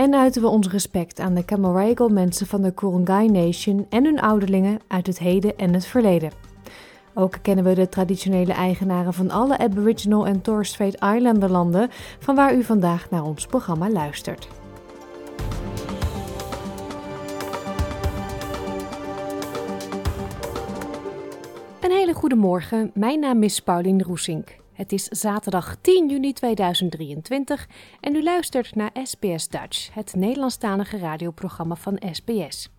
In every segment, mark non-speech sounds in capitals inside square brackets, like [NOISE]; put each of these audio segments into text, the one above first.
en uiten we ons respect aan de Camaragal mensen van de Kurungay Nation en hun ouderlingen uit het heden en het verleden. Ook kennen we de traditionele eigenaren van alle Aboriginal en Torres Strait Islander landen, van waar u vandaag naar ons programma luistert. Een hele goede morgen, mijn naam is Pauline Roesink. Het is zaterdag 10 juni 2023 en u luistert naar SBS Dutch, het Nederlandstalige radioprogramma van SBS.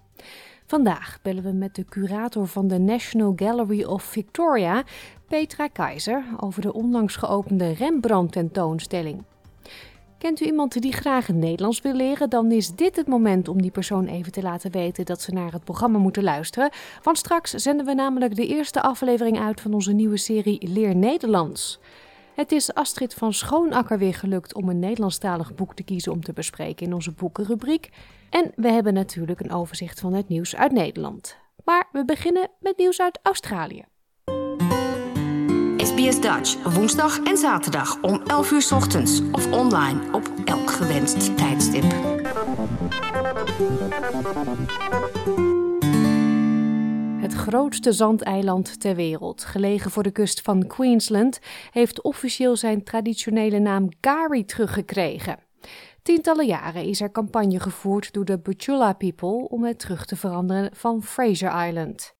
Vandaag bellen we met de curator van de National Gallery of Victoria, Petra Keizer, over de onlangs geopende Rembrandt-tentoonstelling. Kent u iemand die graag Nederlands wil leren? Dan is dit het moment om die persoon even te laten weten dat ze naar het programma moeten luisteren. Want straks zenden we namelijk de eerste aflevering uit van onze nieuwe serie Leer Nederlands. Het is Astrid van Schoonakker weer gelukt om een Nederlandstalig boek te kiezen om te bespreken in onze boekenrubriek. En we hebben natuurlijk een overzicht van het nieuws uit Nederland. Maar we beginnen met nieuws uit Australië. SBS Dutch, woensdag en zaterdag om 11 uur ochtends of online op elk gewenst tijdstip. Het grootste zandeiland ter wereld, gelegen voor de kust van Queensland, heeft officieel zijn traditionele naam Gari teruggekregen. Tientallen jaren is er campagne gevoerd door de Butchulla people om het terug te veranderen van Fraser Island.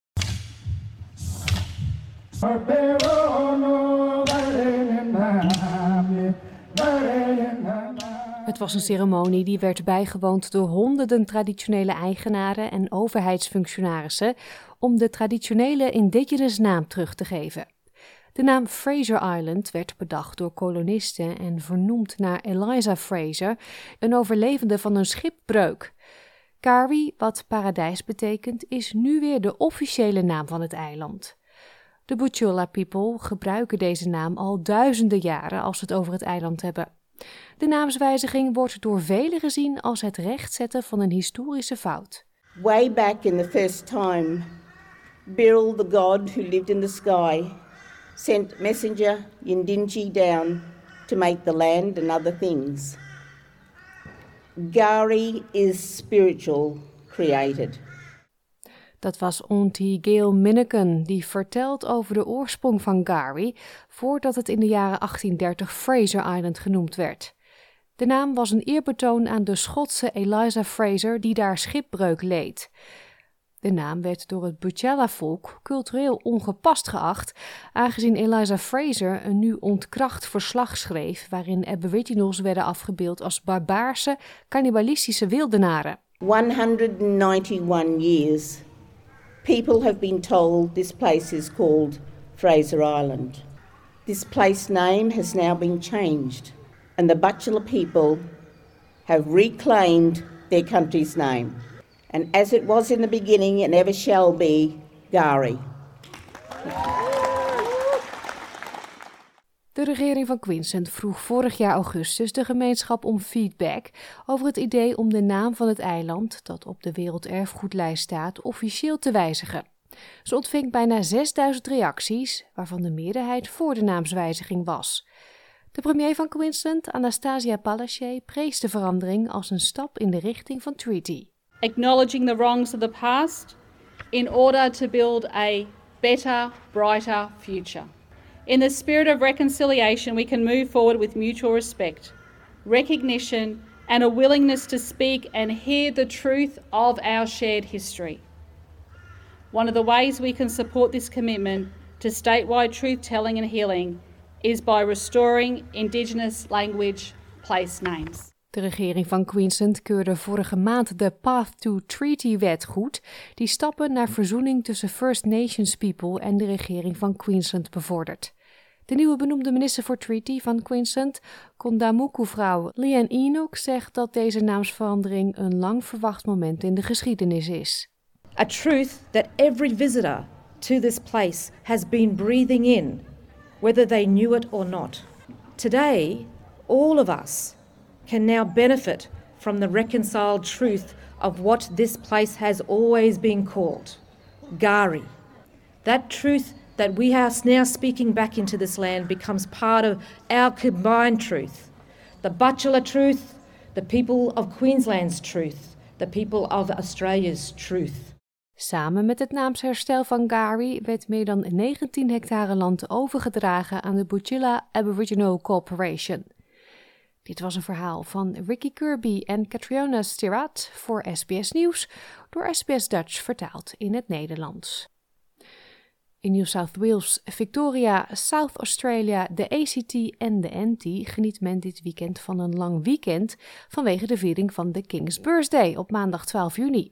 Het was een ceremonie die werd bijgewoond door honderden traditionele eigenaren en overheidsfunctionarissen om de traditionele indigenous naam terug te geven. De naam Fraser Island werd bedacht door kolonisten en vernoemd naar Eliza Fraser, een overlevende van een schipbreuk. Kari, wat paradijs betekent, is nu weer de officiële naam van het eiland. De Butchulla people gebruiken deze naam al duizenden jaren als ze het over het eiland hebben. De naamswijziging wordt door velen gezien als het rechtzetten van een historische fout. Way back in the first time, Biril, the god who lived in the sky, sent messenger Yindinji down to make the land and other things. Gari is spiritual, created. Dat was Auntie Gail Minneken, die vertelt over de oorsprong van Gari voordat het in de jaren 1830 Fraser Island genoemd werd. De naam was een eerbetoon aan de Schotse Eliza Fraser die daar schipbreuk leed. De naam werd door het Butchella-volk cultureel ongepast geacht, aangezien Eliza Fraser een nu ontkracht verslag schreef waarin Aboriginals werden afgebeeld als barbaarse, cannibalistische wildenaren. 191 years, people have been told this place is called Fraser Island. This place name has now been changed, and the Butchulla people have reclaimed their country's name. And as it was in the beginning and ever shall be, Gari. De regering van Queensland vroeg vorig jaar augustus de gemeenschap om feedback over het idee om de naam van het eiland, dat op de werelderfgoedlijst staat, officieel te wijzigen. Ze ontving bijna 6000 reacties, waarvan de meerderheid voor de naamswijziging was. De premier van Queensland, Anastasia Palaszczuk, prees de verandering als een stap in de richting van treaty. Acknowledging the wrongs of the past in order to build a better, brighter future. In the spirit of reconciliation, we can move forward with mutual respect, recognition, and a willingness to speak and hear the truth of our shared history. One of the ways we can support this commitment to statewide truth telling and healing is by restoring Indigenous language place names. De regering van Queensland keurde vorige maand de Path to Treaty-wet goed, die stappen naar verzoening tussen First Nations people en de regering van Queensland bevordert. De nieuwe benoemde minister voor Treaty van Queensland, Kondamuku-vrouw Leanne Enoch, zegt dat deze naamsverandering een lang verwacht moment in de geschiedenis is. a truth that every visitor to this place has been breathing in, whether they knew it or not. Today, all of us can now benefit from the reconciled truth of what this place has always been called Gari. That truth that we are now speaking back into this land becomes part of our combined truth. The Bachelor truth, the people of Queensland's truth, the people of Australia's truth. Samen met het naamsherstel van Gari werd meer dan 19 hectare land overgedragen aan de Butchilla Aboriginal Corporation. Dit was een verhaal van Ricky Kirby en Catriona Stirat voor SBS Nieuws, door SBS Dutch vertaald in het Nederlands. In New South Wales, Victoria, South Australia, de ACT en de NT geniet men dit weekend van een lang weekend vanwege de viering van de King's Birthday op maandag 12 juni.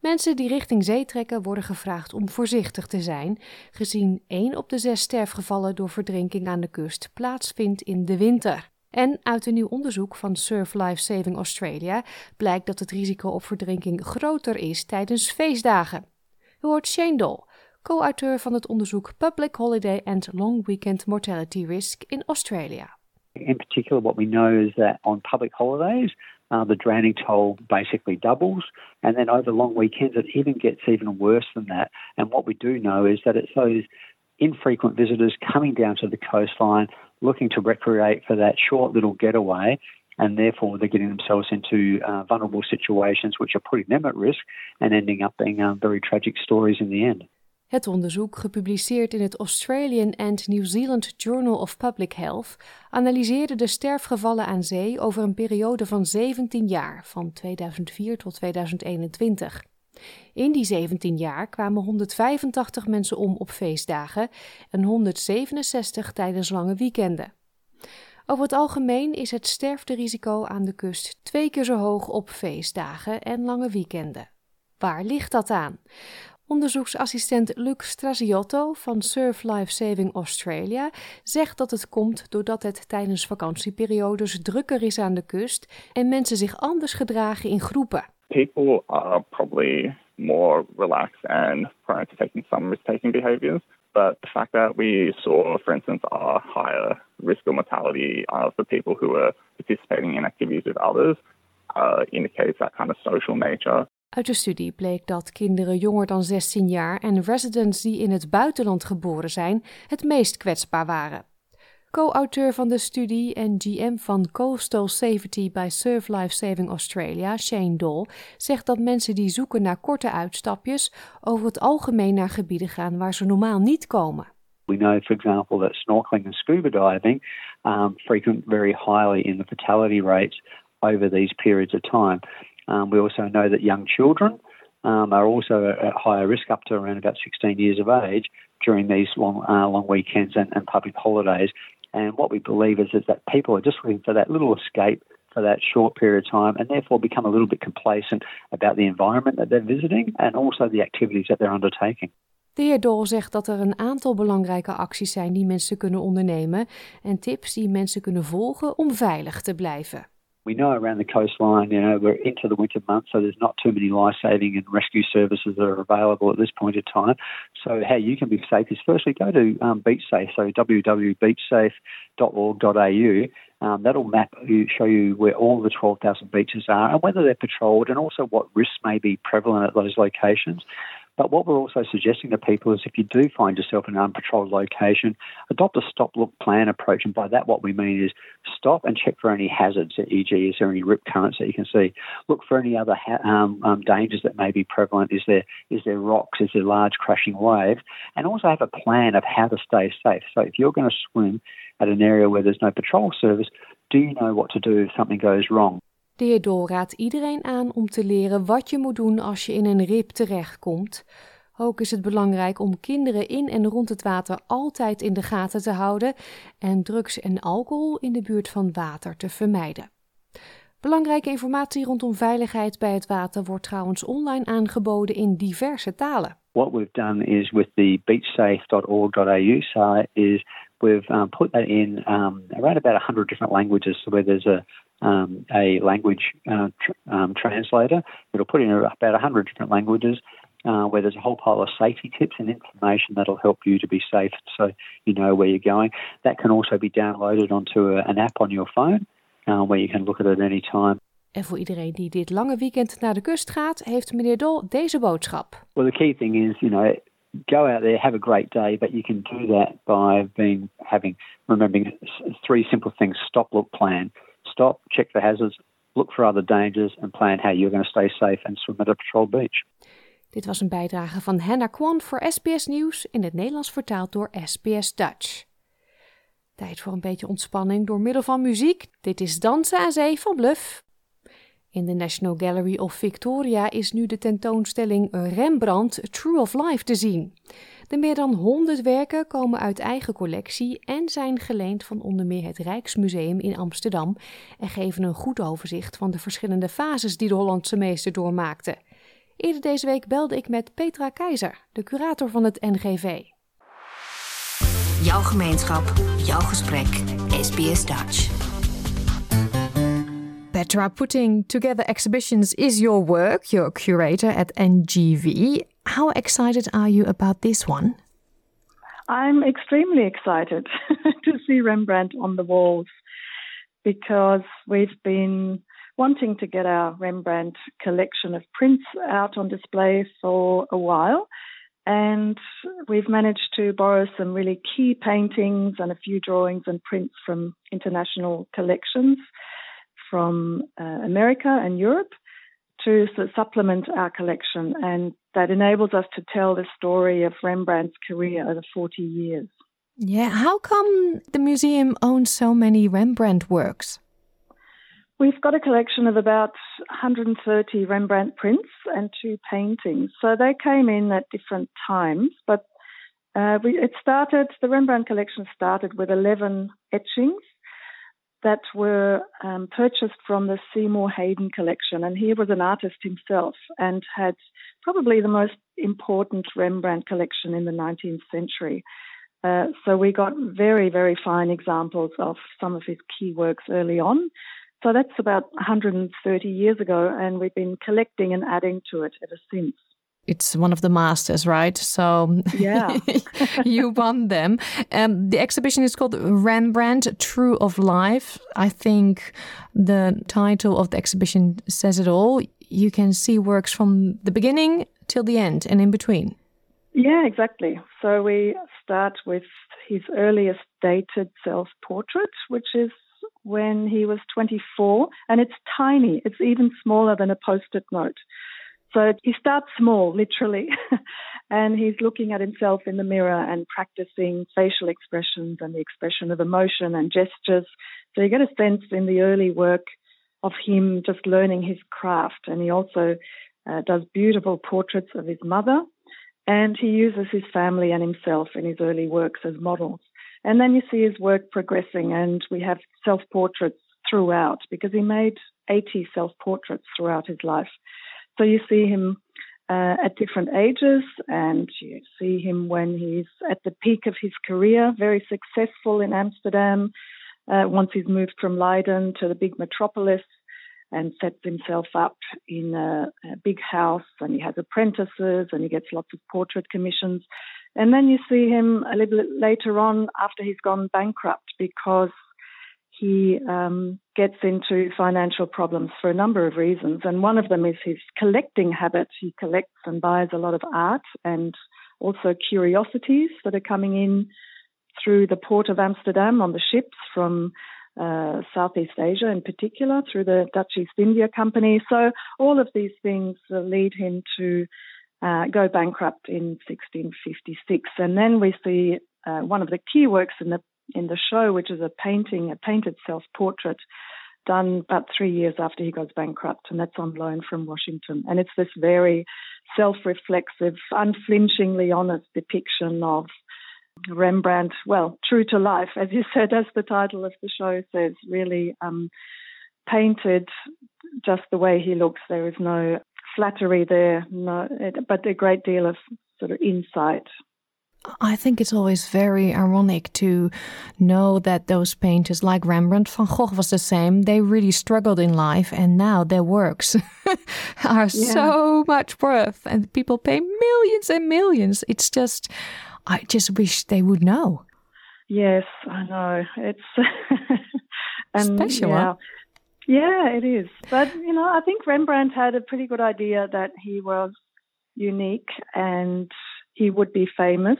Mensen die richting zee trekken worden gevraagd om voorzichtig te zijn, gezien 1 op de 6 sterfgevallen door verdrinking aan de kust plaatsvindt in de winter. En uit een nieuw onderzoek van Surf Life Saving Australia blijkt dat het risico op verdrinking groter is tijdens feestdagen. U hoort Shane Doll, co-auteur van het onderzoek Public Holiday and Long Weekend Mortality Risk in Australia. In particular, what we know is that on public holidays, uh, the drowning toll basically doubles. And then over long weekends, it even gets even worse than that. And what we do know is that it's those infrequent visitors coming down to the coastline looking to recreate for that short little getaway. And therefore, they're getting themselves into uh, vulnerable situations which are putting them at risk and ending up being um, very tragic stories in the end. Het onderzoek, gepubliceerd in het Australian and New Zealand Journal of Public Health, analyseerde de sterfgevallen aan zee over een periode van 17 jaar, van 2004 tot 2021. In die 17 jaar kwamen 185 mensen om op feestdagen en 167 tijdens lange weekenden. Over het algemeen is het sterfterisico aan de kust twee keer zo hoog op feestdagen en lange weekenden. Waar ligt dat aan? Onderzoeksassistent Luc Strasiotto van Surf Life Saving Australia zegt dat het komt doordat het tijdens vakantieperiodes drukker is aan de kust en mensen zich anders gedragen in groepen. People are probably more relaxed and prone to taking some risk-taking behaviours. But the fact that we saw, for instance, a higher risk of mortality uh, for people who were participating in activities with others uh, indicates that kind of social nature. Uit de studie bleek dat kinderen jonger dan 16 jaar en residents die in het buitenland geboren zijn het meest kwetsbaar waren. Co-auteur van de studie en GM van Coastal Safety bij Surf Life Saving Australia, Shane Doll, zegt dat mensen die zoeken naar korte uitstapjes over het algemeen naar gebieden gaan waar ze normaal niet komen. We know, for example, that snorkeling and scuba diving um, frequent very highly in the fatality rates over these periods of time. Um, we also know that young children um, are also at higher risk up to around about 16 years of age during these long, uh, long weekends and, and public holidays. And what we believe is, is that people are just looking for that little escape for that short period of time and therefore become a little bit complacent about the environment that they're visiting and also the activities that they're undertaking. De heer Dol zegt dat er een aantal belangrijke acties zijn die mensen kunnen ondernemen en tips die mensen kunnen volgen om veilig te blijven. We know around the coastline, you know, we're into the winter months, so there's not too many life saving and rescue services that are available at this point in time. So, how you can be safe is firstly go to um, BeachSafe, so www.beachsafe.org.au. Um, that'll map you, show you where all the 12,000 beaches are and whether they're patrolled and also what risks may be prevalent at those locations. But what we're also suggesting to people is if you do find yourself in an unpatrolled location, adopt a stop, look, plan approach. And by that, what we mean is stop and check for any hazards, e.g., is there any rip currents that you can see? Look for any other ha- um, um, dangers that may be prevalent. Is there is there rocks? Is there large crashing waves? And also have a plan of how to stay safe. So if you're going to swim at an area where there's no patrol service, do you know what to do if something goes wrong? De heer Dol raadt iedereen aan om te leren wat je moet doen als je in een rip terechtkomt. Ook is het belangrijk om kinderen in en rond het water altijd in de gaten te houden en drugs en alcohol in de buurt van water te vermijden. Belangrijke informatie rondom veiligheid bij het water wordt trouwens online aangeboden in diverse talen. What we've done is with the beachsafe.org.au site is we've um, put that in um, around about 100 different languages so where there's a um, a language uh, tr- um, translator. It'll put in about 100 different languages, uh, where there's a whole pile of safety tips and information that'll help you to be safe so you know where you're going. That can also be downloaded onto a, an app on your phone uh, where you can look at it any time. En voor iedereen die dit lange weekend naar de kust gaat, heeft meneer Dol deze boodschap. Well, the key thing is, you know, go out there, have a great day, but you can do that by being having remembering three simple things: stop, look, plan. Stop, check the hazards, look for other dangers, and plan how you're going to stay safe and swim at a patrol beach. Dit was een bijdrage van Hannah Kwon voor SBS Nieuws in het Nederlands vertaald door SBS Dutch. Tijd voor een beetje ontspanning door middel van muziek. Dit is Dansen aan Zee van Bluff. In de National Gallery of Victoria is nu de tentoonstelling Rembrandt True of Life te zien. De meer dan 100 werken komen uit eigen collectie en zijn geleend van onder meer het Rijksmuseum in Amsterdam en geven een goed overzicht van de verschillende fases die de Hollandse meester doormaakte. Eerder deze week belde ik met Petra Keizer, de curator van het NGV. Jouw gemeenschap, jouw gesprek, SBS Dutch. Petra, putting together exhibitions is your work. You're a curator at NGV. How excited are you about this one? I'm extremely excited [LAUGHS] to see Rembrandt on the walls because we've been wanting to get our Rembrandt collection of prints out on display for a while. And we've managed to borrow some really key paintings and a few drawings and prints from international collections from uh, America and Europe to supplement our collection. And that enables us to tell the story of Rembrandt's career over 40 years. Yeah, how come the museum owns so many Rembrandt works? We've got a collection of about 130 Rembrandt prints and two paintings. So they came in at different times, but uh, we, it started, the Rembrandt collection started with 11 etchings that were um, purchased from the Seymour Hayden collection. And he was an artist himself and had probably the most important Rembrandt collection in the 19th century. Uh, so we got very, very fine examples of some of his key works early on. So that's about 130 years ago, and we've been collecting and adding to it ever since. It's one of the masters, right? So yeah, [LAUGHS] you won them. Um, the exhibition is called Rembrandt: True of Life. I think the title of the exhibition says it all. You can see works from the beginning till the end, and in between. Yeah, exactly. So we start with his earliest dated self-portrait, which is when he was 24, and it's tiny. It's even smaller than a post it note. So he starts small, literally, [LAUGHS] and he's looking at himself in the mirror and practicing facial expressions and the expression of emotion and gestures. So you get a sense in the early work of him just learning his craft. And he also uh, does beautiful portraits of his mother, and he uses his family and himself in his early works as models. And then you see his work progressing, and we have self portraits throughout because he made 80 self portraits throughout his life. So you see him uh, at different ages, and you see him when he's at the peak of his career, very successful in Amsterdam. Uh, once he's moved from Leiden to the big metropolis and sets himself up in a, a big house, and he has apprentices, and he gets lots of portrait commissions. And then you see him a little bit later on after he's gone bankrupt because he um, gets into financial problems for a number of reasons. And one of them is his collecting habit. He collects and buys a lot of art and also curiosities that are coming in through the port of Amsterdam on the ships from uh, Southeast Asia in particular, through the Dutch East India Company. So all of these things lead him to uh, go bankrupt in 1656. And then we see uh, one of the key works in the in the show, which is a painting, a painted self portrait done about three years after he goes bankrupt, and that's on loan from Washington. And it's this very self reflexive, unflinchingly honest depiction of Rembrandt, well, true to life, as you said, as the title of the show says, really um, painted just the way he looks. There is no flattery there, no, but a great deal of sort of insight I think it's always very ironic to know that those painters, like Rembrandt, Van Gogh was the same. They really struggled in life, and now their works [LAUGHS] are yeah. so much worth, and people pay millions and millions. It's just, I just wish they would know. Yes, I know. It's [LAUGHS] special. Yeah. yeah, it is. But you know, I think Rembrandt had a pretty good idea that he was unique and he would be famous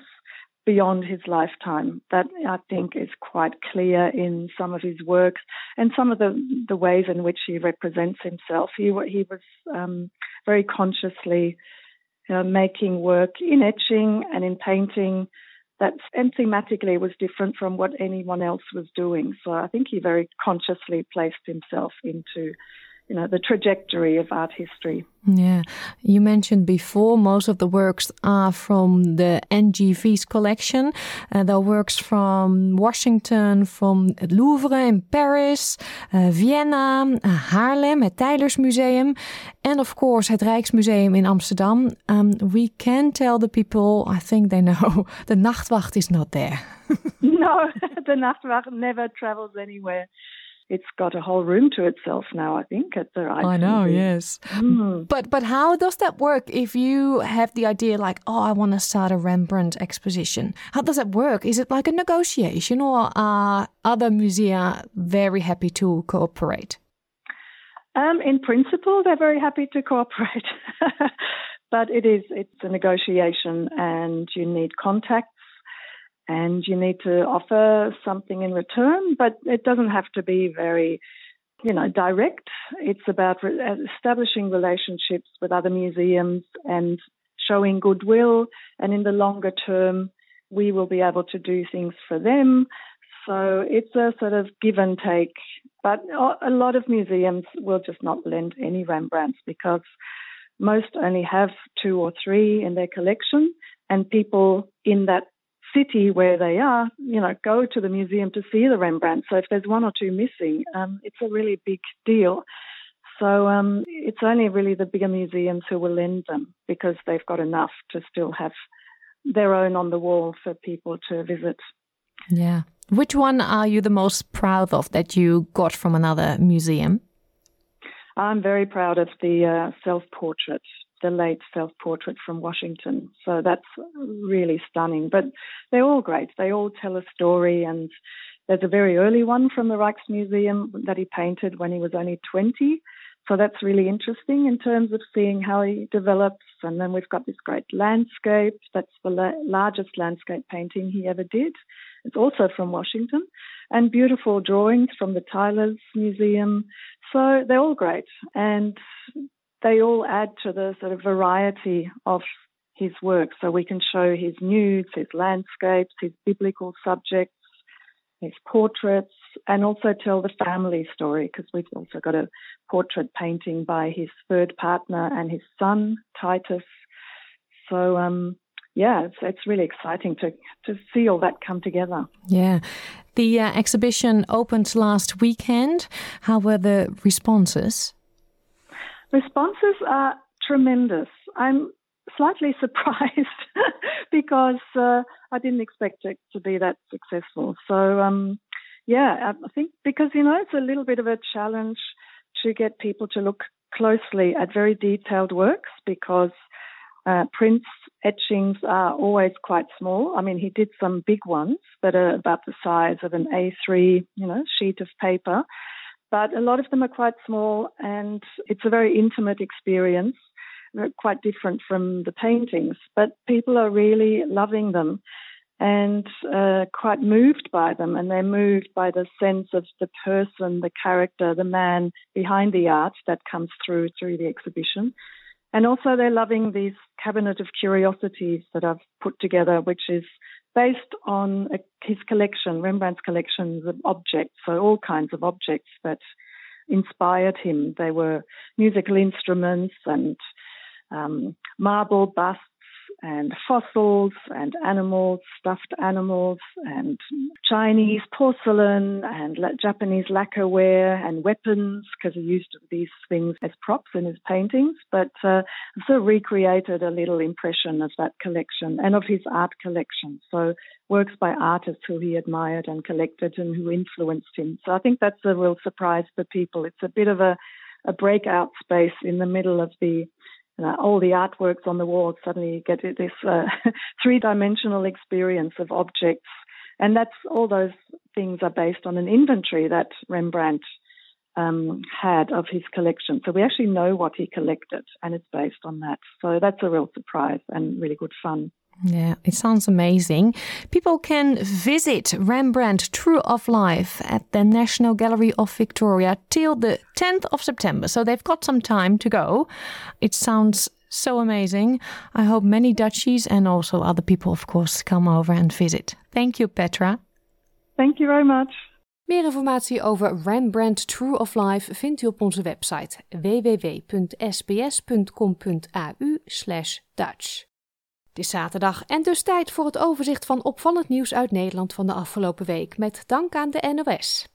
beyond his lifetime. That I think is quite clear in some of his works and some of the the ways in which he represents himself. He he was um, very consciously uh, making work in etching and in painting that and thematically was different from what anyone else was doing. So I think he very consciously placed himself into you know the trajectory of art history. Yeah, you mentioned before most of the works are from the NGV's collection. Uh, there are works from Washington, from het Louvre in Paris, uh, Vienna, uh, Haarlem, het Tijlersmuseum, and of course het Rijksmuseum in Amsterdam. Um, we can tell the people, I think they know, [LAUGHS] the Nachtwacht is not there. [LAUGHS] no, [LAUGHS] the Nachtwacht never travels anywhere it's got a whole room to itself now. I think at the right. I know, yes. Mm. But but how does that work? If you have the idea, like, oh, I want to start a Rembrandt exposition, how does that work? Is it like a negotiation, or are other musea very happy to cooperate? Um, in principle, they're very happy to cooperate. [LAUGHS] but it is it's a negotiation and you need contacts and you need to offer something in return, but it doesn't have to be very, you know, direct. It's about re- establishing relationships with other museums and showing goodwill. And in the longer term, we will be able to do things for them. So it's a sort of give and take. But a lot of museums will just not lend any Rembrandts because most only have two or three in their collection, and people in that city where they are, you know, go to the museum to see the Rembrandt. So if there's one or two missing, um, it's a really big deal. So um, it's only really the bigger museums who will lend them because they've got enough to still have their own on the wall for people to visit. Yeah. Which one are you the most proud of that you got from another museum? I'm very proud of the uh, self portrait the late self portrait from Washington. So that's really stunning. But they're all great. They all tell a story. And there's a very early one from the Rijksmuseum that he painted when he was only 20. So that's really interesting in terms of seeing how he develops. And then we've got this great landscape. That's the la- largest landscape painting he ever did. It's also from Washington. And beautiful drawings from the Tyler's Museum. So they're all great. And they all add to the sort of variety of his work. So we can show his nudes, his landscapes, his biblical subjects, his portraits, and also tell the family story because we've also got a portrait painting by his third partner and his son, Titus. So, um, yeah, it's, it's really exciting to, to see all that come together. Yeah. The uh, exhibition opened last weekend. How were the responses? Responses are tremendous. I'm slightly [LAUGHS] surprised because uh, I didn't expect it to be that successful. So, um, yeah, I think because, you know, it's a little bit of a challenge to get people to look closely at very detailed works because uh, etchings are always quite small. I mean, he did some big ones that are about the size of an A3, you know, sheet of paper but a lot of them are quite small and it's a very intimate experience, quite different from the paintings. But people are really loving them and uh, quite moved by them, and they're moved by the sense of the person, the character, the man behind the art that comes through through the exhibition. And also, they're loving these cabinet of curiosities that I've put together, which is based on his collection, Rembrandt's collections of objects, so all kinds of objects that inspired him. They were musical instruments and um, marble busts and fossils and animals, stuffed animals, and Chinese porcelain and Japanese lacquerware and weapons because he used these things as props in his paintings. But uh, of recreated a little impression of that collection and of his art collection. So works by artists who he admired and collected and who influenced him. So I think that's a real surprise for people. It's a bit of a a breakout space in the middle of the uh, all the artworks on the walls. Suddenly, you get this uh, [LAUGHS] three-dimensional experience of objects, and that's all those things are based on an inventory that Rembrandt um, had of his collection. So we actually know what he collected, and it's based on that. So that's a real surprise and really good fun. Yeah, it sounds amazing. People can visit Rembrandt True of Life at the National Gallery of Victoria till the 10th of September. So they've got some time to go. It sounds so amazing. I hope many Dutchies and also other people, of course, come over and visit. Thank you, Petra. Thank you very much. Meer informatie over Rembrandt True of Life vindt u op onze website www.sbs.com.au/dutch. Het is zaterdag en dus tijd voor het overzicht van opvallend nieuws uit Nederland van de afgelopen week. Met dank aan de NOS.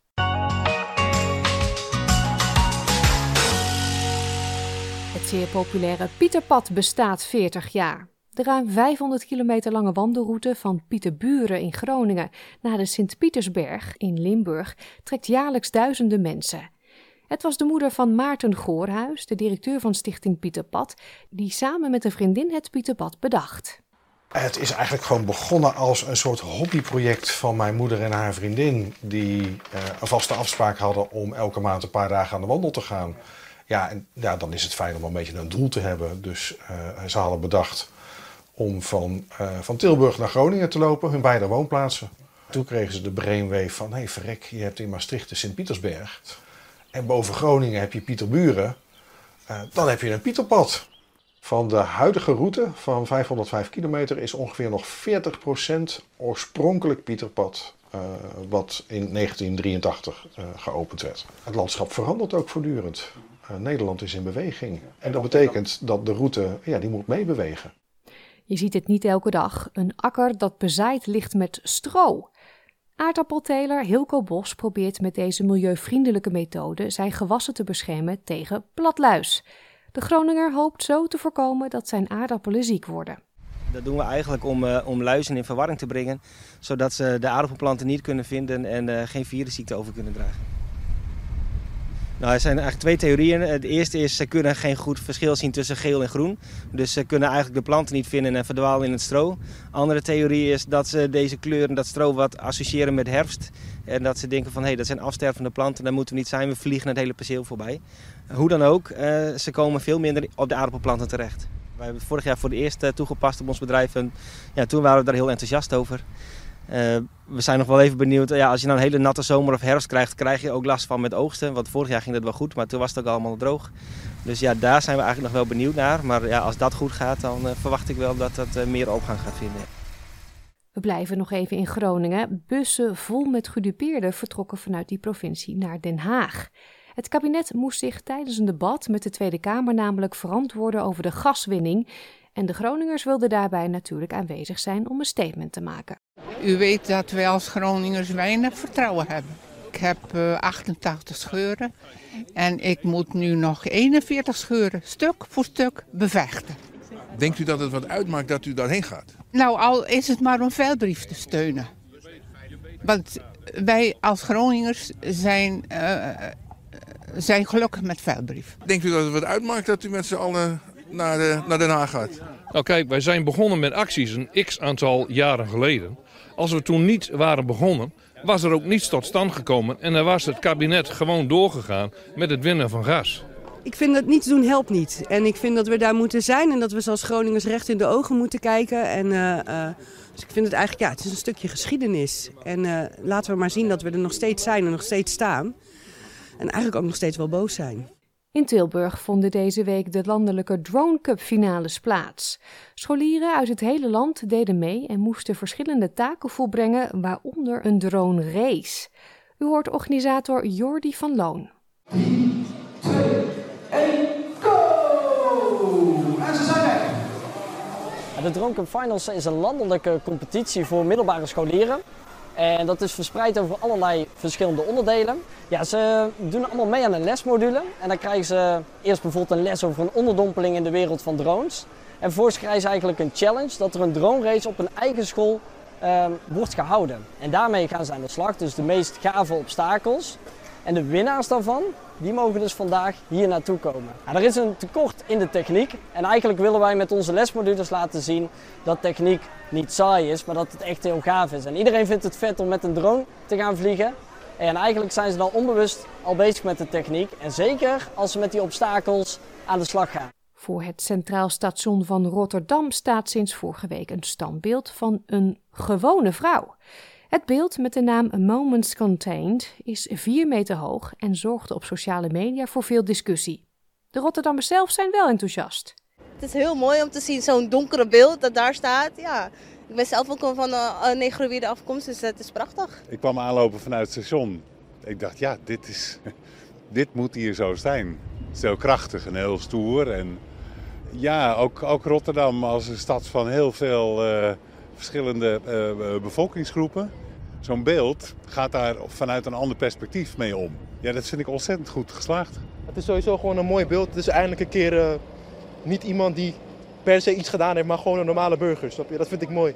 Het zeer populaire Pieterpad bestaat 40 jaar. De ruim 500 kilometer lange wandelroute van Pieterburen in Groningen naar de Sint-Pietersberg in Limburg trekt jaarlijks duizenden mensen. Het was de moeder van Maarten Goorhuis, de directeur van Stichting Pieterpad, die samen met een vriendin het Pieterpad bedacht. Het is eigenlijk gewoon begonnen als een soort hobbyproject van mijn moeder en haar vriendin. Die uh, een vaste afspraak hadden om elke maand een paar dagen aan de wandel te gaan. Ja, en ja, dan is het fijn om een beetje een doel te hebben. Dus uh, ze hadden bedacht om van, uh, van Tilburg naar Groningen te lopen, hun beide woonplaatsen. Toen kregen ze de brainwave van, hé hey, verrek, je hebt in Maastricht de Sint-Pietersberg. En boven Groningen heb je Pieterburen. Uh, dan heb je een Pieterpad. Van de huidige route van 505 kilometer is ongeveer nog 40% oorspronkelijk Pieterpad. Uh, wat in 1983 uh, geopend werd. Het landschap verandert ook voortdurend. Nederland is in beweging. En dat betekent dat de route ja, die moet meebewegen. Je ziet het niet elke dag. Een akker dat bezaaid ligt met stro. Aardappelteler Hilco Bos probeert met deze milieuvriendelijke methode zijn gewassen te beschermen tegen platluis. De Groninger hoopt zo te voorkomen dat zijn aardappelen ziek worden. Dat doen we eigenlijk om, uh, om luizen in verwarring te brengen, zodat ze de aardappelplanten niet kunnen vinden en uh, geen virusziekte over kunnen dragen. Nou, er zijn eigenlijk twee theorieën. De eerste is, ze kunnen geen goed verschil zien tussen geel en groen. Dus ze kunnen eigenlijk de planten niet vinden en verdwalen in het stro. Andere theorie is dat ze deze kleuren, dat stro wat associëren met herfst. En dat ze denken van, hé, hey, dat zijn afstervende planten, daar moeten we niet zijn. We vliegen het hele perceel voorbij. Hoe dan ook, uh, ze komen veel minder op de aardappelplanten terecht. Wij hebben het vorig jaar voor het eerst uh, toegepast op ons bedrijf. En ja, toen waren we daar heel enthousiast over. Uh, we zijn nog wel even benieuwd. Ja, als je nou een hele natte zomer of herfst krijgt, krijg je ook last van met oogsten. Want vorig jaar ging dat wel goed, maar toen was het ook allemaal droog. Dus ja, daar zijn we eigenlijk nog wel benieuwd naar. Maar ja, als dat goed gaat, dan uh, verwacht ik wel dat dat uh, meer opgang gaat vinden. We blijven nog even in Groningen. Bussen vol met gedupeerden vertrokken vanuit die provincie naar Den Haag. Het kabinet moest zich tijdens een debat met de Tweede Kamer namelijk verantwoorden over de gaswinning. En de Groningers wilden daarbij natuurlijk aanwezig zijn om een statement te maken. U weet dat wij als Groningers weinig vertrouwen hebben. Ik heb uh, 88 scheuren en ik moet nu nog 41 scheuren stuk voor stuk bevechten. Denkt u dat het wat uitmaakt dat u daarheen gaat? Nou, al is het maar om veldbrief te steunen. Want wij als Groningers zijn, uh, zijn gelukkig met veldbrief. Denkt u dat het wat uitmaakt dat u met z'n allen naar, de, naar Den Haag gaat? Nou kijk, wij zijn begonnen met acties een x aantal jaren geleden. Als we toen niet waren begonnen, was er ook niets tot stand gekomen. En dan was het kabinet gewoon doorgegaan met het winnen van gas. Ik vind dat niets doen helpt niet. En ik vind dat we daar moeten zijn en dat we als Groningers recht in de ogen moeten kijken. En, uh, uh, dus ik vind het eigenlijk, ja, het is een stukje geschiedenis. En uh, laten we maar zien dat we er nog steeds zijn en nog steeds staan. En eigenlijk ook nog steeds wel boos zijn. In Tilburg vonden deze week de landelijke Drone Cup finales plaats. Scholieren uit het hele land deden mee en moesten verschillende taken volbrengen, waaronder een drone race. U hoort organisator Jordi van Loon. 3, 2, 1, go! En ze zijn weg! De Drone Cup Finals is een landelijke competitie voor middelbare scholieren. En dat is verspreid over allerlei verschillende onderdelen. Ja, ze doen allemaal mee aan een lesmodule. En dan krijgen ze eerst bijvoorbeeld een les over een onderdompeling in de wereld van drones. En vervolgens krijgen ze eigenlijk een challenge dat er een drone race op een eigen school uh, wordt gehouden. En daarmee gaan ze aan de slag. Dus de meest gave obstakels. En de winnaars daarvan, die mogen dus vandaag hier naartoe komen. Nou, er is een tekort in de techniek en eigenlijk willen wij met onze lesmodules laten zien dat techniek niet saai is, maar dat het echt heel gaaf is. En iedereen vindt het vet om met een drone te gaan vliegen. En eigenlijk zijn ze dan onbewust al bezig met de techniek. En zeker als ze met die obstakels aan de slag gaan. Voor het Centraal Station van Rotterdam staat sinds vorige week een standbeeld van een gewone vrouw. Het beeld met de naam Moments Contained is 4 meter hoog en zorgde op sociale media voor veel discussie. De Rotterdammers zelf zijn wel enthousiast. Het is heel mooi om te zien zo'n donkere beeld dat daar staat. Ja, ik ben zelf ook van een negroïde afkomst, dus het is prachtig. Ik kwam aanlopen vanuit het station. Ik dacht, ja, dit, is, [LAUGHS] dit moet hier zo zijn. Het is heel krachtig en heel stoer. En ja, ook, ook Rotterdam als een stad van heel veel uh, verschillende uh, bevolkingsgroepen. Zo'n beeld gaat daar vanuit een ander perspectief mee om. Ja, dat vind ik ontzettend goed geslaagd. Het is sowieso gewoon een mooi beeld. Het is eindelijk een keer uh, niet iemand die per se iets gedaan heeft, maar gewoon een normale burger. Snap je? Dat vind ik mooi.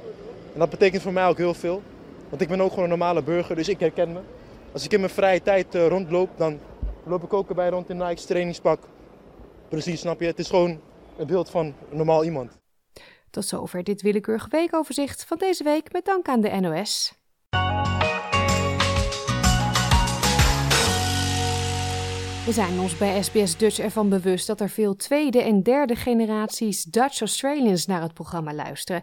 En dat betekent voor mij ook heel veel. Want ik ben ook gewoon een normale burger, dus ik herken me. Als ik in mijn vrije tijd rondloop, dan loop ik ook erbij rond in Nike's trainingspak. Precies, snap je? Het is gewoon een beeld van een normaal iemand. Tot zover dit willekeurige weekoverzicht van deze week met dank aan de NOS. We zijn ons bij SBS Dutch ervan bewust dat er veel tweede en derde generaties Dutch Australians naar het programma luisteren.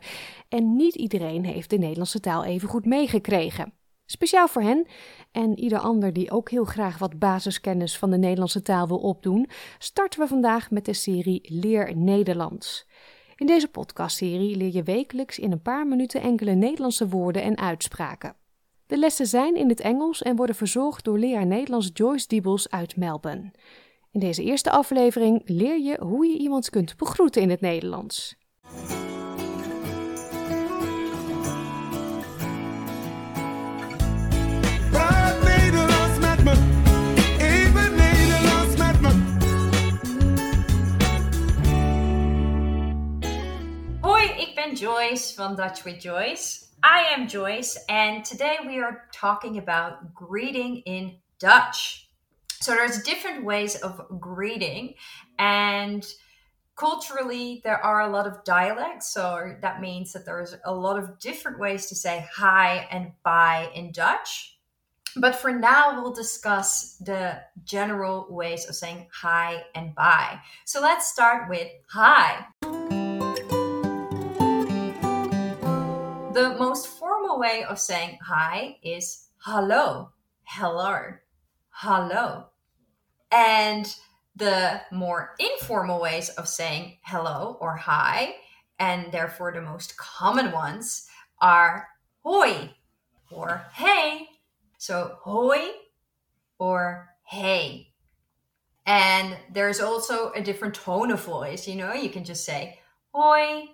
En niet iedereen heeft de Nederlandse taal even goed meegekregen. Speciaal voor hen en ieder ander die ook heel graag wat basiskennis van de Nederlandse taal wil opdoen, starten we vandaag met de serie Leer Nederlands. In deze podcastserie leer je wekelijks in een paar minuten enkele Nederlandse woorden en uitspraken. De lessen zijn in het Engels en worden verzorgd door leraar Nederlands Joyce Diebels uit Melbourne. In deze eerste aflevering leer je hoe je iemand kunt begroeten in het Nederlands. Hoi, Joyce from Dutch with Joyce. I am Joyce, and today we are talking about greeting in Dutch. So there's different ways of greeting, and culturally there are a lot of dialects. So that means that there's a lot of different ways to say hi and bye in Dutch. But for now, we'll discuss the general ways of saying hi and bye. So let's start with hi. The most formal way of saying hi is hello, hello, hello. And the more informal ways of saying hello or hi, and therefore the most common ones, are hoi or hey. So hoi or hey. And there's also a different tone of voice, you know, you can just say hoi,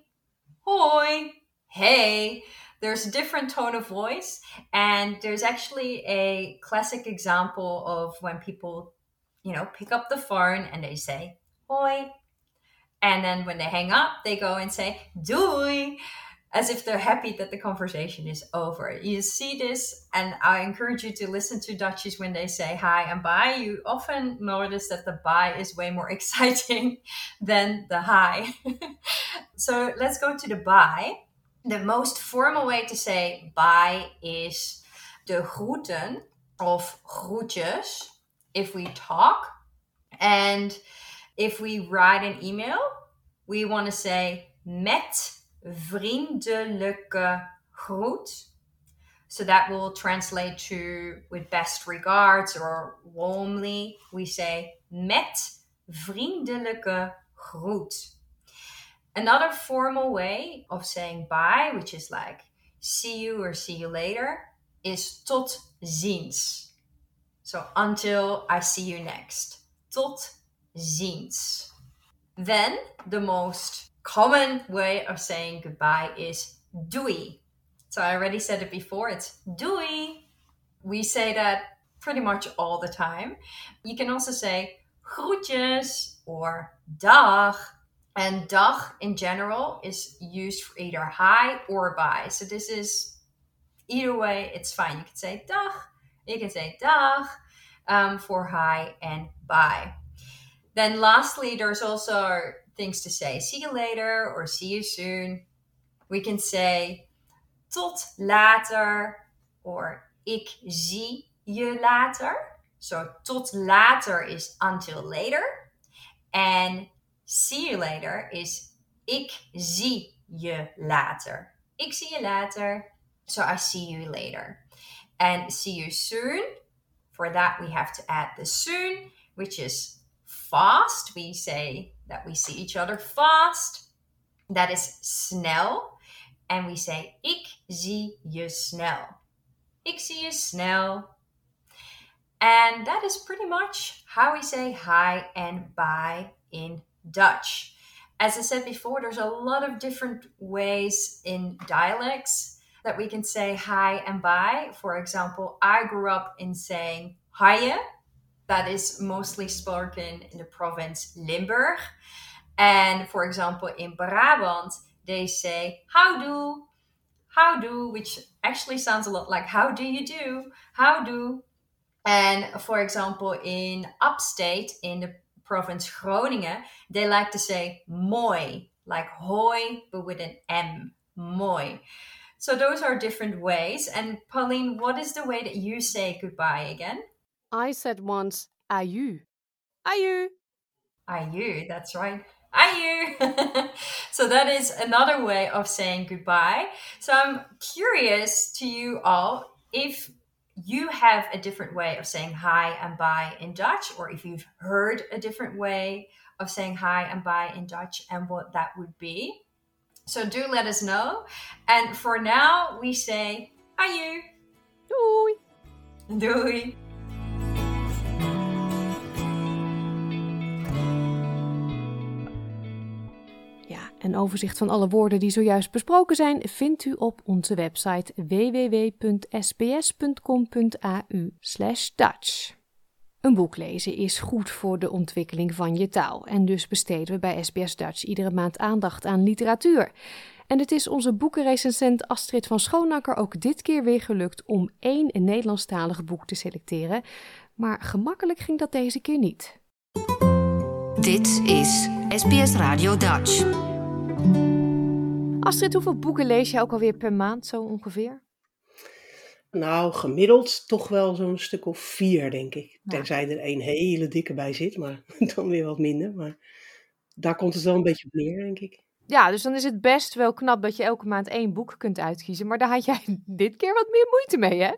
hoi, hey there's a different tone of voice and there's actually a classic example of when people you know pick up the phone and they say hoi and then when they hang up they go and say doei as if they're happy that the conversation is over. You see this, and I encourage you to listen to Dutchies when they say hi and bye. You often notice that the bye is way more [LAUGHS] exciting than the hi. [LAUGHS] so let's go to the bye. The most formal way to say bye is de groeten of groetjes if we talk. And if we write an email, we want to say met vriendelijke groet. So that will translate to with best regards or warmly. We say met vriendelijke groet. Another formal way of saying bye, which is like see you or see you later, is tot ziens. So until I see you next. Tot ziens. Then the most common way of saying goodbye is doei. So I already said it before, it's doei. We say that pretty much all the time. You can also say groetjes or dag and dag in general is used for either hi or bye. So this is either way, it's fine. You can say dag, you can say dag. um, for hi and bye. Then, lastly, there's also things to say see you later or see you soon. We can say tot later or ik zie je later. So, tot later is until later. And see you later is ik zie je later. Ik zie je later. So, I see you later. And see you soon. For that, we have to add the soon, which is fast. We say that we see each other fast. That is snel. And we say ik zie je snel. Ik zie je snel. And that is pretty much how we say hi and bye in Dutch. As I said before, there's a lot of different ways in dialects that we can say hi and bye. For example, I grew up in saying hiye. That is mostly spoken in the province Limburg. And for example, in Brabant, they say how do, how do, which actually sounds a lot like how do you do, how do. And for example, in upstate, in the province Groningen, they like to say mooi, like hoi, but with an M, mooi. So those are different ways. And Pauline, what is the way that you say goodbye again? I said once, aju. Aju. Aju, that's right. Aju. [LAUGHS] so that is another way of saying goodbye. So I'm curious to you all if you have a different way of saying hi and bye in Dutch, or if you've heard a different way of saying hi and bye in Dutch and what that would be. So do let us know. And for now, we say aju. Doei. Doei. Een overzicht van alle woorden die zojuist besproken zijn vindt u op onze website www.sbs.com.au/dutch. Een boek lezen is goed voor de ontwikkeling van je taal en dus besteden we bij SBS Dutch iedere maand aandacht aan literatuur. En het is onze boekenrecensent Astrid van Schoonakker ook dit keer weer gelukt om één Nederlandstalig boek te selecteren, maar gemakkelijk ging dat deze keer niet. Dit is SBS Radio Dutch. Astrid, hoeveel boeken lees je ook alweer per maand zo ongeveer? Nou, gemiddeld toch wel zo'n stuk of vier, denk ik. Tenzij er een hele dikke bij zit, maar [LAUGHS] dan weer wat minder. Maar daar komt het wel een beetje op neer, denk ik. Ja, dus dan is het best wel knap dat je elke maand één boek kunt uitkiezen. Maar daar had jij [LAUGHS] dit keer wat meer moeite mee, hè?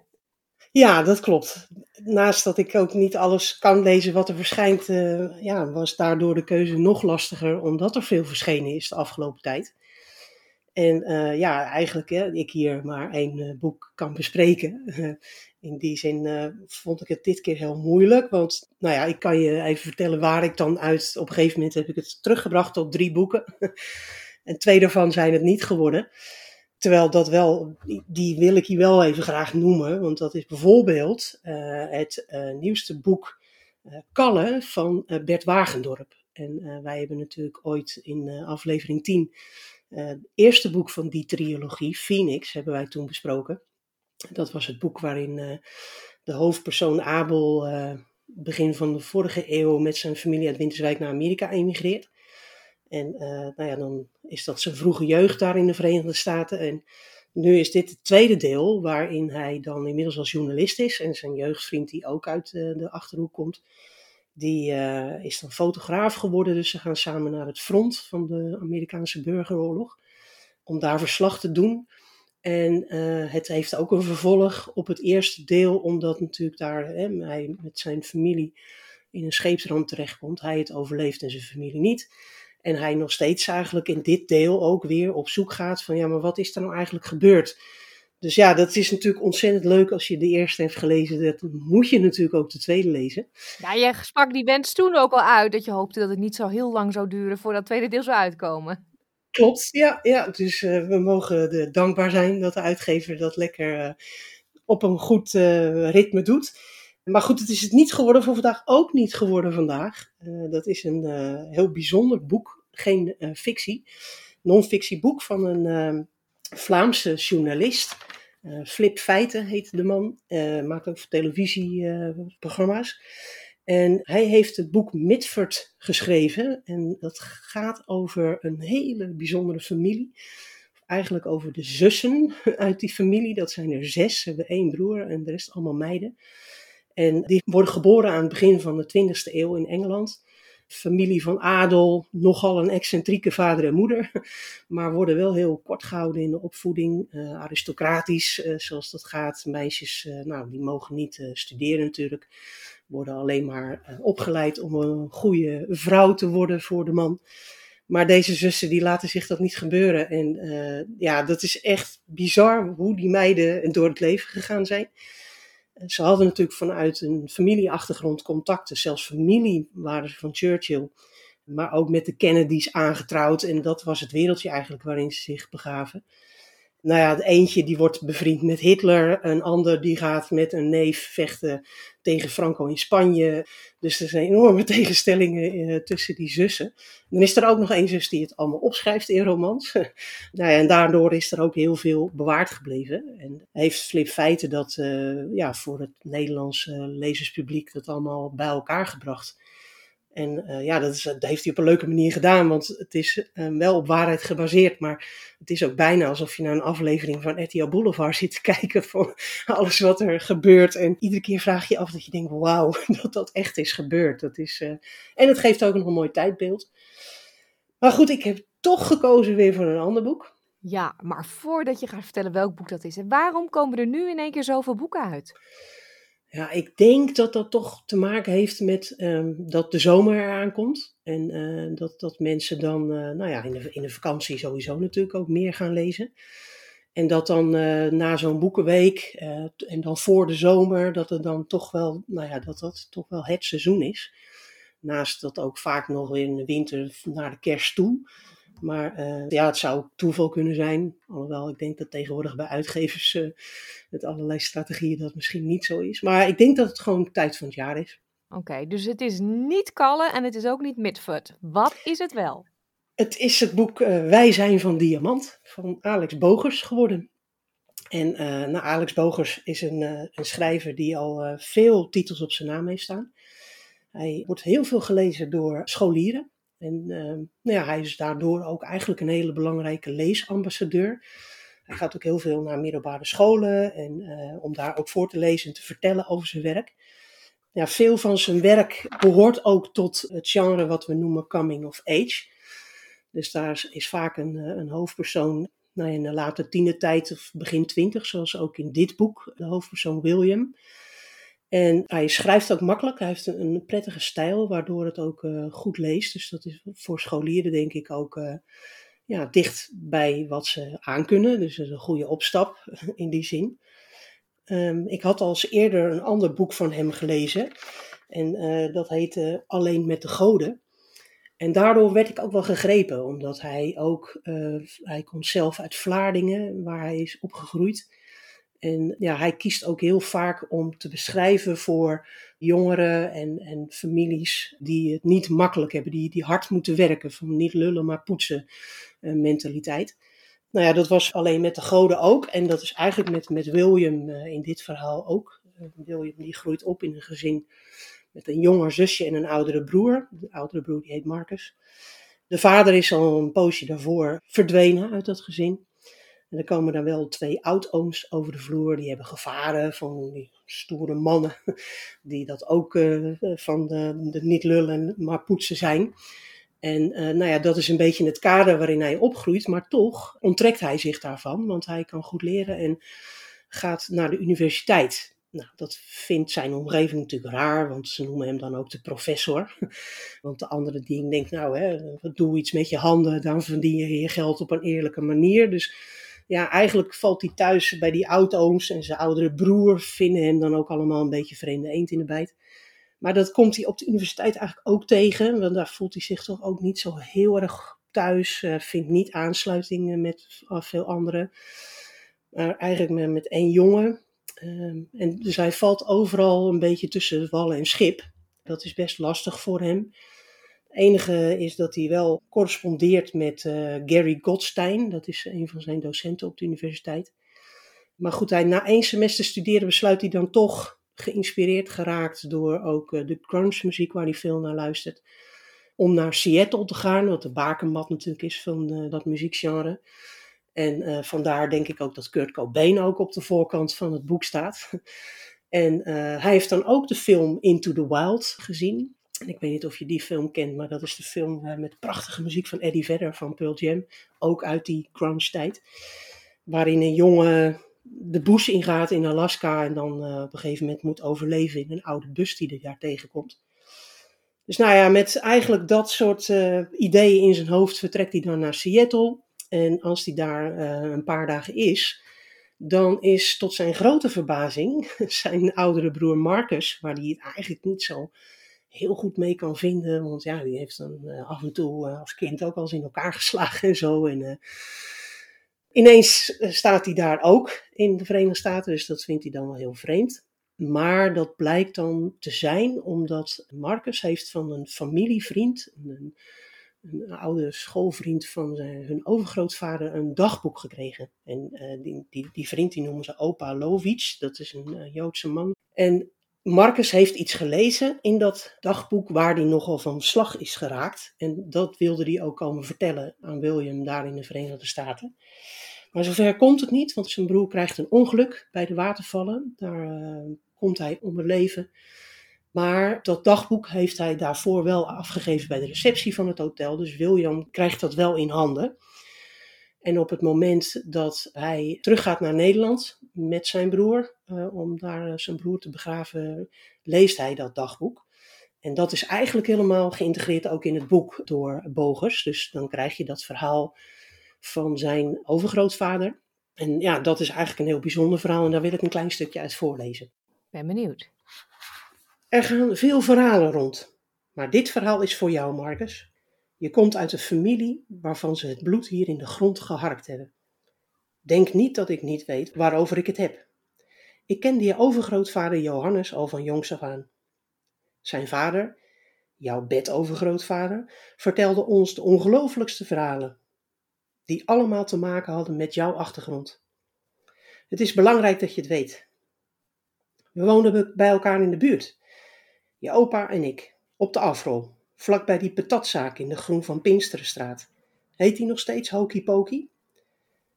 Ja, dat klopt. Naast dat ik ook niet alles kan lezen wat er verschijnt, uh, ja, was daardoor de keuze nog lastiger, omdat er veel verschenen is de afgelopen tijd. En uh, ja, eigenlijk hè, ik hier maar één uh, boek kan bespreken. [LAUGHS] in die zin vond ik het dit keer heel moeilijk. Want nou ja, ik kan je even vertellen waar ik dan uit. Op een gegeven moment heb ik het teruggebracht tot drie boeken. [LAUGHS] en twee daarvan zijn het niet geworden. Terwijl dat wel, die wil ik hier wel even graag noemen. Want dat is bijvoorbeeld het nieuwste boek Kalle van Bert Wagendorp. En wij hebben natuurlijk ooit in aflevering 10 uh, het eerste boek van die trilogie, Phoenix, hebben wij toen besproken. Dat was het boek waarin uh, de hoofdpersoon Abel uh, begin van de vorige eeuw met zijn familie uit Winterswijk naar Amerika emigreert. En nou ja, dan is dat zijn vroege jeugd daar in de Verenigde Staten. En nu is dit het tweede deel, waarin hij dan inmiddels als journalist is en zijn jeugdvriend die ook uit de Achterhoek komt die uh, is dan fotograaf geworden, dus ze gaan samen naar het front van de Amerikaanse burgeroorlog. Om daar verslag te doen. En het heeft ook een vervolg op het eerste deel, omdat natuurlijk daar hè, hij met zijn familie in een scheepsramp terechtkomt. Hij het overleeft en zijn familie niet. En hij nog steeds eigenlijk in dit deel ook weer op zoek gaat van ja, maar wat is er nou eigenlijk gebeurd? Dus ja, dat is natuurlijk ontzettend leuk als je de eerste hebt gelezen. Dat moet je natuurlijk ook de tweede lezen. Ja, je sprak die wens toen ook al uit dat je hoopte dat het niet zo heel lang zou duren voordat het tweede deel zou uitkomen. Klopt, ja. ja. Dus uh, we mogen de, dankbaar zijn dat de uitgever dat lekker uh, op een goed uh, ritme doet. Maar goed, het is het niet geworden voor vandaag, ook niet geworden vandaag. dat is een heel bijzonder boek, geen fictie. Non-fictie boek van een Vlaamse journalist Flip Feiten heet de man, maakt ook televisieprogramma's. en hij heeft het boek Mitford geschreven. En dat gaat over een hele bijzondere familie. Eigenlijk over de zussen [LAUGHS] uit die familie. Dat zijn er zes. Ze hebben één broer en de rest allemaal meiden. En die worden geboren aan het begin van de 20e eeuw in Engeland familie van adel, nogal een excentrieke vader en moeder, [LAUGHS] maar worden wel heel kort gehouden in de opvoeding, uh, aristocratisch uh, zoals dat gaat. Meisjes, uh, nou, die mogen niet studeren natuurlijk, worden alleen maar opgeleid om een goede vrouw te worden voor de man. Maar deze zussen die laten zich dat niet gebeuren. En ja, dat is echt bizar hoe die meiden door het leven gegaan zijn. Ze hadden natuurlijk vanuit een familieachtergrond contacten. Zelfs familie waren ze van Churchill. Maar ook met de Kennedys aangetrouwd. En dat was het wereldje eigenlijk waarin ze zich begaven. Nou ja, het eentje die wordt bevriend met Hitler. Een ander die gaat met een neef vechten tegen Franco in Spanje. Dus er zijn enorme [LAUGHS] tegenstellingen uh, tussen die zussen. Dan is er ook nog één zus die het allemaal opschrijft in romans. [LAUGHS] nou ja, en daardoor is er ook heel veel bewaard gebleven. En heeft Flip Feiten dat uh, ja, voor het Nederlandse lezerspubliek dat allemaal bij elkaar gebracht. En uh, ja, dat, is, dat, heeft hij op een leuke manier gedaan, want het is uh, wel op waarheid gebaseerd, maar het is ook bijna alsof je naar een aflevering van RTL Boulevard zit te [LAUGHS] kijken van alles wat er gebeurt. En iedere keer vraag je af dat je denkt, wauw, [LAUGHS] dat dat echt is gebeurd. Dat is, uh, en het geeft ook nog een mooi tijdbeeld. Maar goed, ik heb toch gekozen weer voor een ander boek. Ja, maar voordat je gaat vertellen welk boek dat is, en waarom komen er nu in één keer zoveel boeken uit? Ja, ik denk dat dat toch te maken heeft met um, dat de zomer eraan komt. En uh, dat, dat mensen dan, uh, nou ja, in de, in de vakantie sowieso natuurlijk ook meer gaan lezen. En dat dan uh, na zo'n boekenweek en dan voor de zomer, dat het dan toch wel, nou ja, dat dat toch wel het seizoen is. Naast dat ook vaak nog in de winter naar de kerst toe. Maar uh, ja, het zou toeval kunnen zijn. Alhoewel ik denk dat tegenwoordig bij uitgevers uh, met allerlei strategieën dat misschien niet zo is. Maar ik denk dat het gewoon tijd van het jaar is. Oké, okay, dus het is niet Kalle en het is ook niet Mitford. Wat is het wel? Het is het boek uh, Wij zijn van Diamant van Alex Bogers geworden. En nou, Alex Bogers is een, een schrijver die al veel titels op zijn naam heeft staan. Hij wordt heel veel gelezen door scholieren. En uh, nou ja, hij is daardoor ook eigenlijk een hele belangrijke leesambassadeur. Hij gaat ook heel veel naar middelbare scholen en uh, om daar ook voor te lezen en te vertellen over zijn werk. Ja, veel van zijn werk behoort ook tot het genre wat we noemen coming of age. Dus daar is vaak een, eh, een hoofdpersoon nou, in de late tienertijd of begin twintig, zoals ook in dit boek, de hoofdpersoon William. En hij schrijft ook makkelijk. Hij heeft een, prettige stijl, waardoor het ook uh, goed leest. Dus dat is voor scholieren denk ik ook uh, ja, dicht bij wat ze aankunnen. Dus dat is een goede opstap [LAUGHS] in die zin. Um, ik had al eerder een ander boek van hem gelezen. En uh, dat heette Alleen met de Goden. En daardoor werd ik ook wel gegrepen, omdat hij ook, hij komt zelf uit Vlaardingen, waar hij is opgegroeid. En ja, hij kiest ook heel vaak om te beschrijven voor jongeren en, en families die het niet makkelijk hebben, die, die hard moeten werken, van niet lullen maar poetsen uh, mentaliteit. Nou ja, dat was alleen met de goden ook. En dat is eigenlijk met, met William uh, in dit verhaal ook. Uh, William die groeit op in een gezin met een jonger zusje en een oudere broer. De oudere broer die heet Marcus. De vader is al een poosje daarvoor verdwenen uit dat gezin. En er komen dan wel twee oud-ooms over de vloer. Die hebben gevaren van die stoere mannen. [LAUGHS] Die dat ook uh, van de, de, niet lullen, maar poetsen zijn. En uh, nou ja, dat is een beetje het kader waarin hij opgroeit. Maar toch onttrekt hij zich daarvan. Want hij kan goed leren en gaat naar de universiteit. Nou, dat vindt zijn omgeving natuurlijk raar, want ze noemen hem dan ook de professor. [LAUGHS] Want de andere die denkt, nou, hè, doe iets met je handen, dan verdien je je geld op een eerlijke manier. Dus ja, eigenlijk valt hij thuis bij die oud-ooms en zijn oudere broer vinden hem dan ook allemaal een beetje vreemde eend in de bijt. Maar dat komt hij op de universiteit eigenlijk ook tegen, want daar voelt hij zich toch ook niet zo heel erg thuis, uh, vindt niet aansluiting met veel anderen. Maar eigenlijk met, met één jongen. Uh, en dus hij valt overal een beetje tussen wal en schip. Dat is best lastig voor hem enige is dat hij wel correspondeert met uh, Gary Goldstein. Dat is een van zijn docenten op de universiteit. Maar goed, hij, na één semester studeren besluit hij dan toch, geïnspireerd geraakt door ook eh, de grunge muziek waar hij veel naar luistert, om naar Seattle te gaan, wat de bakermat natuurlijk is van eh, dat muziekgenre. En eh, vandaar denk ik ook dat Kurt Cobain ook op de voorkant van het boek staat. [LAUGHS] en eh, hij heeft dan ook de film Into the Wild gezien. En ik weet niet of je die film kent, maar dat is de film eh, met prachtige muziek van Eddie Vedder van Pearl Jam. Ook uit die grunge tijd. Waarin een jongen de bush ingaat in Alaska en dan eh, op een gegeven moment moet overleven in een oude bus die hij daar tegenkomt. Dus nou ja, met eigenlijk dat soort eh, ideeën in zijn hoofd vertrekt hij dan naar Seattle. En als hij daar een paar dagen is, dan is tot zijn grote verbazing [LAUGHS] zijn oudere broer Marcus, waar hij het eigenlijk niet zo heel goed mee kan vinden. Want ja, die heeft dan eh, af en toe eh, als kind ook al eens in elkaar geslagen en zo. En eh, ineens staat hij daar ook in de Verenigde Staten, dus dat vindt hij dan wel heel vreemd. Maar dat blijkt dan te zijn omdat Marcus heeft van een familievriend, een, een oude schoolvriend van zijn, hun overgrootvader, een dagboek gekregen. En die, die, die vriend die noemen ze opa Lovic, dat is een Joodse man. En Marcus heeft iets gelezen in dat dagboek waar hij nogal van slag is geraakt. En dat wilde hij ook komen vertellen aan William daar in de Verenigde Staten. Maar zover komt het niet, want zijn broer krijgt een ongeluk bij de watervallen. Daar eh, komt hij om het leven. Maar dat dagboek heeft hij daarvoor wel afgegeven bij de receptie van het hotel. Dus William krijgt dat wel in handen. En op het moment dat hij teruggaat naar Nederland met zijn broer, eh, om daar eh, zijn broer te begraven, leest hij dat dagboek. En dat is eigenlijk helemaal geïntegreerd ook in het boek door Bogers. Dus dan krijg je dat verhaal van zijn overgrootvader. En ja, dat is eigenlijk een heel bijzonder verhaal en daar wil ik een klein stukje uit voorlezen. Ben benieuwd. Er gaan veel verhalen rond. Maar dit verhaal is voor jou, Marcus. Je komt uit een familie waarvan ze het bloed hier in de grond geharkt hebben. Denk niet dat ik niet weet waarover ik het heb. Ik kende je overgrootvader Johannes al van jongs af aan. Zijn vader, jouw bedovergrootvader, vertelde ons de ongelooflijkste verhalen, die allemaal te maken hadden met jouw achtergrond. Het is belangrijk dat je het weet. We woonden bij elkaar in de buurt, je opa en ik, op de afrol, vlakbij die patatzaak in de Groen van Pinksterenstraat. Heet die nog steeds Hokey?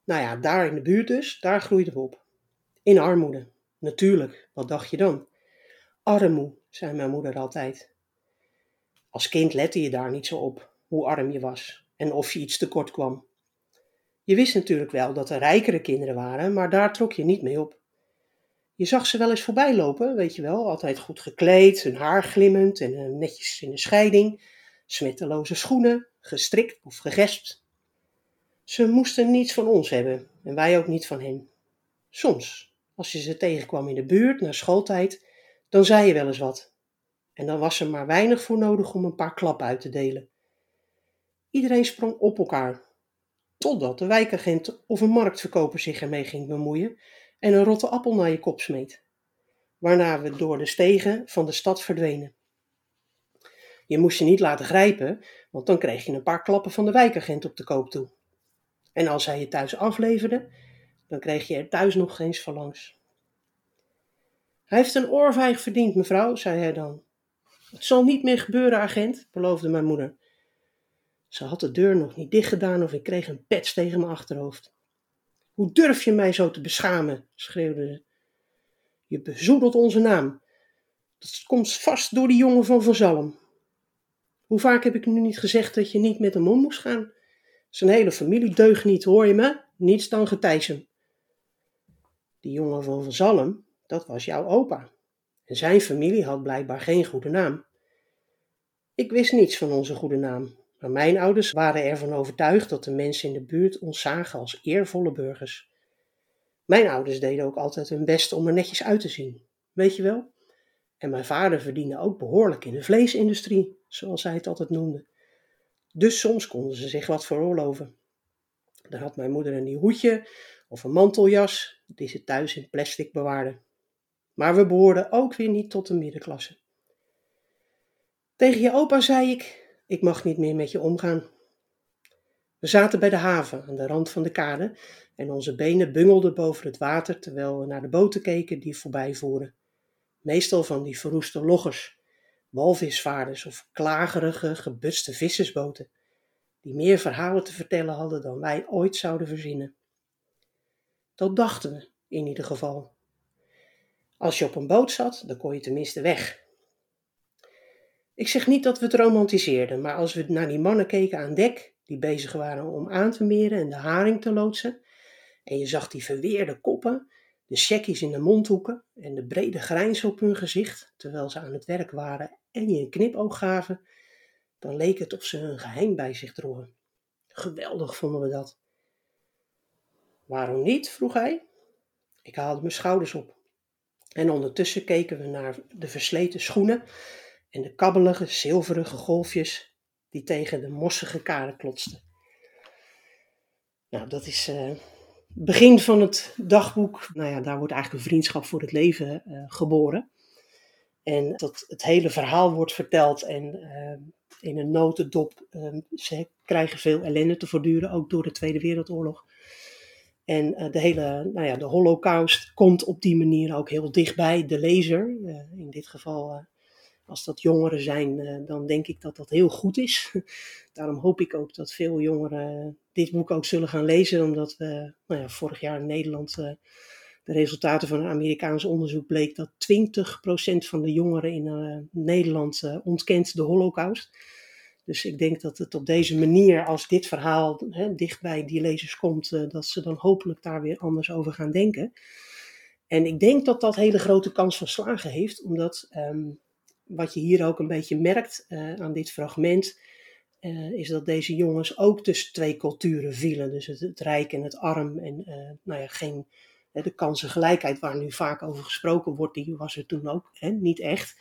Nou ja, daar in de buurt dus, daar groeiden we op. In armoede. Natuurlijk, wat dacht je dan? Armoe, zei mijn moeder altijd. Als kind lette je daar niet zo op, hoe arm je was en of je iets tekort kwam. Je wist natuurlijk wel dat er rijkere kinderen waren, maar daar trok je niet mee op. Je zag ze wel eens voorbij lopen, weet je wel, altijd goed gekleed, hun haar glimmend en eh, netjes in de scheiding, smetteloze schoenen, gestrikt of gegespt. Ze moesten niets van ons hebben en wij ook niet van hen. Soms, als je ze tegenkwam in de buurt na schooltijd, dan zei je wel eens wat. En dan was er maar weinig voor nodig om een paar klappen uit te delen. Iedereen sprong op elkaar, totdat de wijkagent of een marktverkoper zich ermee ging bemoeien en een rotte appel naar je kop smeet, waarna we door de stegen van de stad verdwenen. Je moest je niet laten grijpen, want dan kreeg je een paar klappen van de wijkagent op de koop toe. En als hij je thuis afleverde, dan kreeg je er thuis nog eens van langs. Hij heeft een oorvijg verdiend, mevrouw, zei hij dan. Het zal niet meer gebeuren, agent, beloofde mijn moeder. Ze had de deur nog niet dicht gedaan of ik kreeg een pets tegen mijn achterhoofd. Hoe durf je mij zo te beschamen? schreeuwde ze. Je bezoedelt onze naam. Dat komt vast door die jongen van Van Zalm. Hoe vaak heb ik nu niet gezegd dat je niet met hem om moest gaan? Zijn hele familie deugt niet, hoor je me? Niets dan getijzen. Die jongen van Van Zalm, dat was jouw opa. En zijn familie had blijkbaar geen goede naam. Ik wist niets van onze goede naam, mijn ouders waren ervan overtuigd dat de mensen in de buurt ons zagen als eervolle burgers. Mijn ouders deden ook altijd hun best om er netjes uit te zien, weet je wel? En mijn vader verdiende ook behoorlijk in de vleesindustrie, zoals hij het altijd noemde. Dus soms konden ze zich wat veroorloven. Dan had mijn moeder een nieuw hoedje of een manteljas, die ze thuis in plastic bewaarde. Maar we behoorden ook weer niet tot de middenklasse. Tegen je opa zei ik: Ik mag niet meer met je omgaan. We zaten bij de haven aan de rand van de kade en onze benen bungelden boven het water terwijl we naar de boten keken die voorbij voeren. Meestal van die verroeste loggers, walvisvaarders of klagerige, gebutste vissersboten, die meer verhalen te vertellen hadden dan wij ooit zouden verzinnen. Dat dachten we in ieder geval. Als je op een boot zat, dan kon je tenminste weg. Ik zeg niet dat we het romantiseerden, maar als we naar die mannen keken aan dek, die bezig waren om aan te meren en de haring te loodsen, en je zag die verweerde koppen, de checkies in de mondhoeken en de brede grijns op hun gezicht, terwijl ze aan het werk waren en je een knipoog gaven, dan leek het of ze een geheim bij zich droegen. Geweldig vonden we dat. Waarom niet? vroeg hij. Ik haalde mijn schouders op. En ondertussen keken we naar de versleten schoenen en de kabbelige, zilverige golfjes die tegen de mossige karen klotsten. Nou, dat is uh, begin van het dagboek. Nou ja, daar wordt eigenlijk een vriendschap voor het leven uh, geboren. En dat het hele verhaal wordt verteld en uh, in een notendop. ze krijgen veel ellende te voortduren, ook door de Tweede Wereldoorlog. En de hele, nou ja, de holocaust komt op die manier ook heel dichtbij de lezer. in dit geval als dat jongeren zijn, eh, dan denk ik dat dat heel goed is. [LAUGHS] Daarom hoop ik ook dat veel jongeren dit boek ook zullen gaan lezen, omdat we nou ja, vorig jaar in Nederland uh, de resultaten van een Amerikaans onderzoek bleek dat 20% van de jongeren in uh, Nederland ontkent de holocaust. Dus ik denk dat het op deze manier, als dit verhaal hè, die lezers komt, dat ze dan hopelijk daar weer anders over gaan denken. En ik denk dat dat hele grote kans van slagen heeft, omdat um, wat je hier ook een beetje merkt uh, aan dit fragment, uh, is dat deze jongens ook tussen twee culturen vielen. Dus het, rijk en het arm. En uh, nou ja, geen, de kansengelijkheid waar nu vaak over gesproken wordt, die was er toen ook hè, niet echt.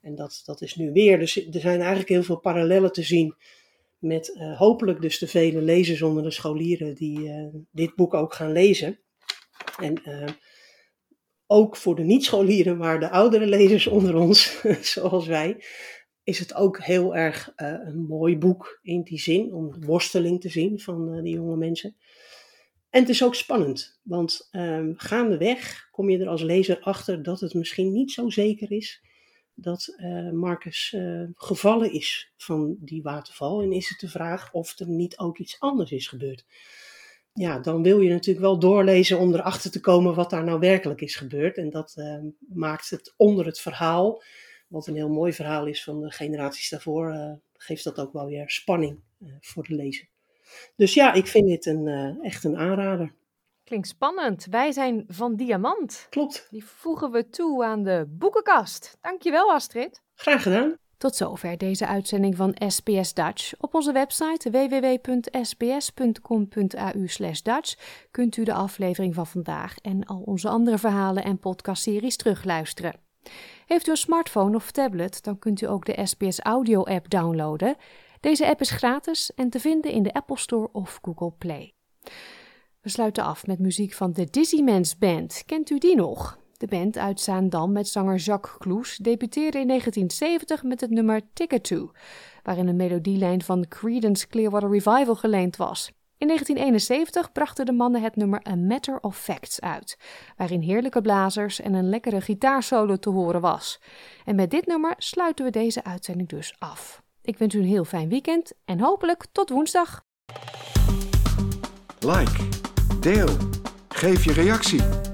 En dat, dat is nu weer. Dus er zijn eigenlijk heel veel parallellen te zien met hopelijk dus de vele lezers onder de scholieren die dit boek ook gaan lezen. En ook voor de niet-scholieren, maar de oudere lezers onder ons, [LAUGHS] zoals wij, is het ook heel erg uh, een mooi boek in die zin, om de worsteling te zien van uh, die jonge mensen. En het is ook spannend, want um, gaandeweg kom je er als lezer achter dat het misschien niet zo zeker is dat uh, Marcus gevallen is van die waterval. En is het de vraag of er niet ook iets anders is gebeurd ja, dan wil je natuurlijk wel doorlezen om erachter te komen wat daar nou werkelijk is gebeurd. En dat uh, maakt het onder het verhaal, wat een heel mooi verhaal is van de generaties daarvoor, uh, geeft dat ook wel weer spanning uh, voor de lezer. Dus ja, ik vind dit een, echt een aanrader. Klinkt spannend. Wij zijn van Diamant. Klopt. Die voegen we toe aan de boekenkast. Dankjewel Astrid. Graag gedaan. Tot zover deze uitzending van SBS Dutch. Op onze website www.sbs.com.au/dutch kunt u de aflevering van vandaag en al onze andere verhalen en podcastseries terugluisteren. Heeft u een smartphone of tablet, dan kunt u ook de SBS Audio app downloaden. Deze app is gratis en te vinden in de Apple Store of Google Play. We sluiten af met muziek van de Dizzy Band. Kent u die nog? De band uit Zaandam met zanger Jacques Kloes debuteerde in 1970 met het nummer Ticket To, waarin een melodielijn van Creedence Clearwater Revival geleend was. In 1971 brachten de mannen het nummer A Matter of Facts uit, waarin heerlijke blazers en een lekkere gitaarsolo te horen was. En met dit nummer sluiten we deze uitzending dus af. Ik wens u een heel fijn weekend en hopelijk tot woensdag. Like, deel, geef je reactie.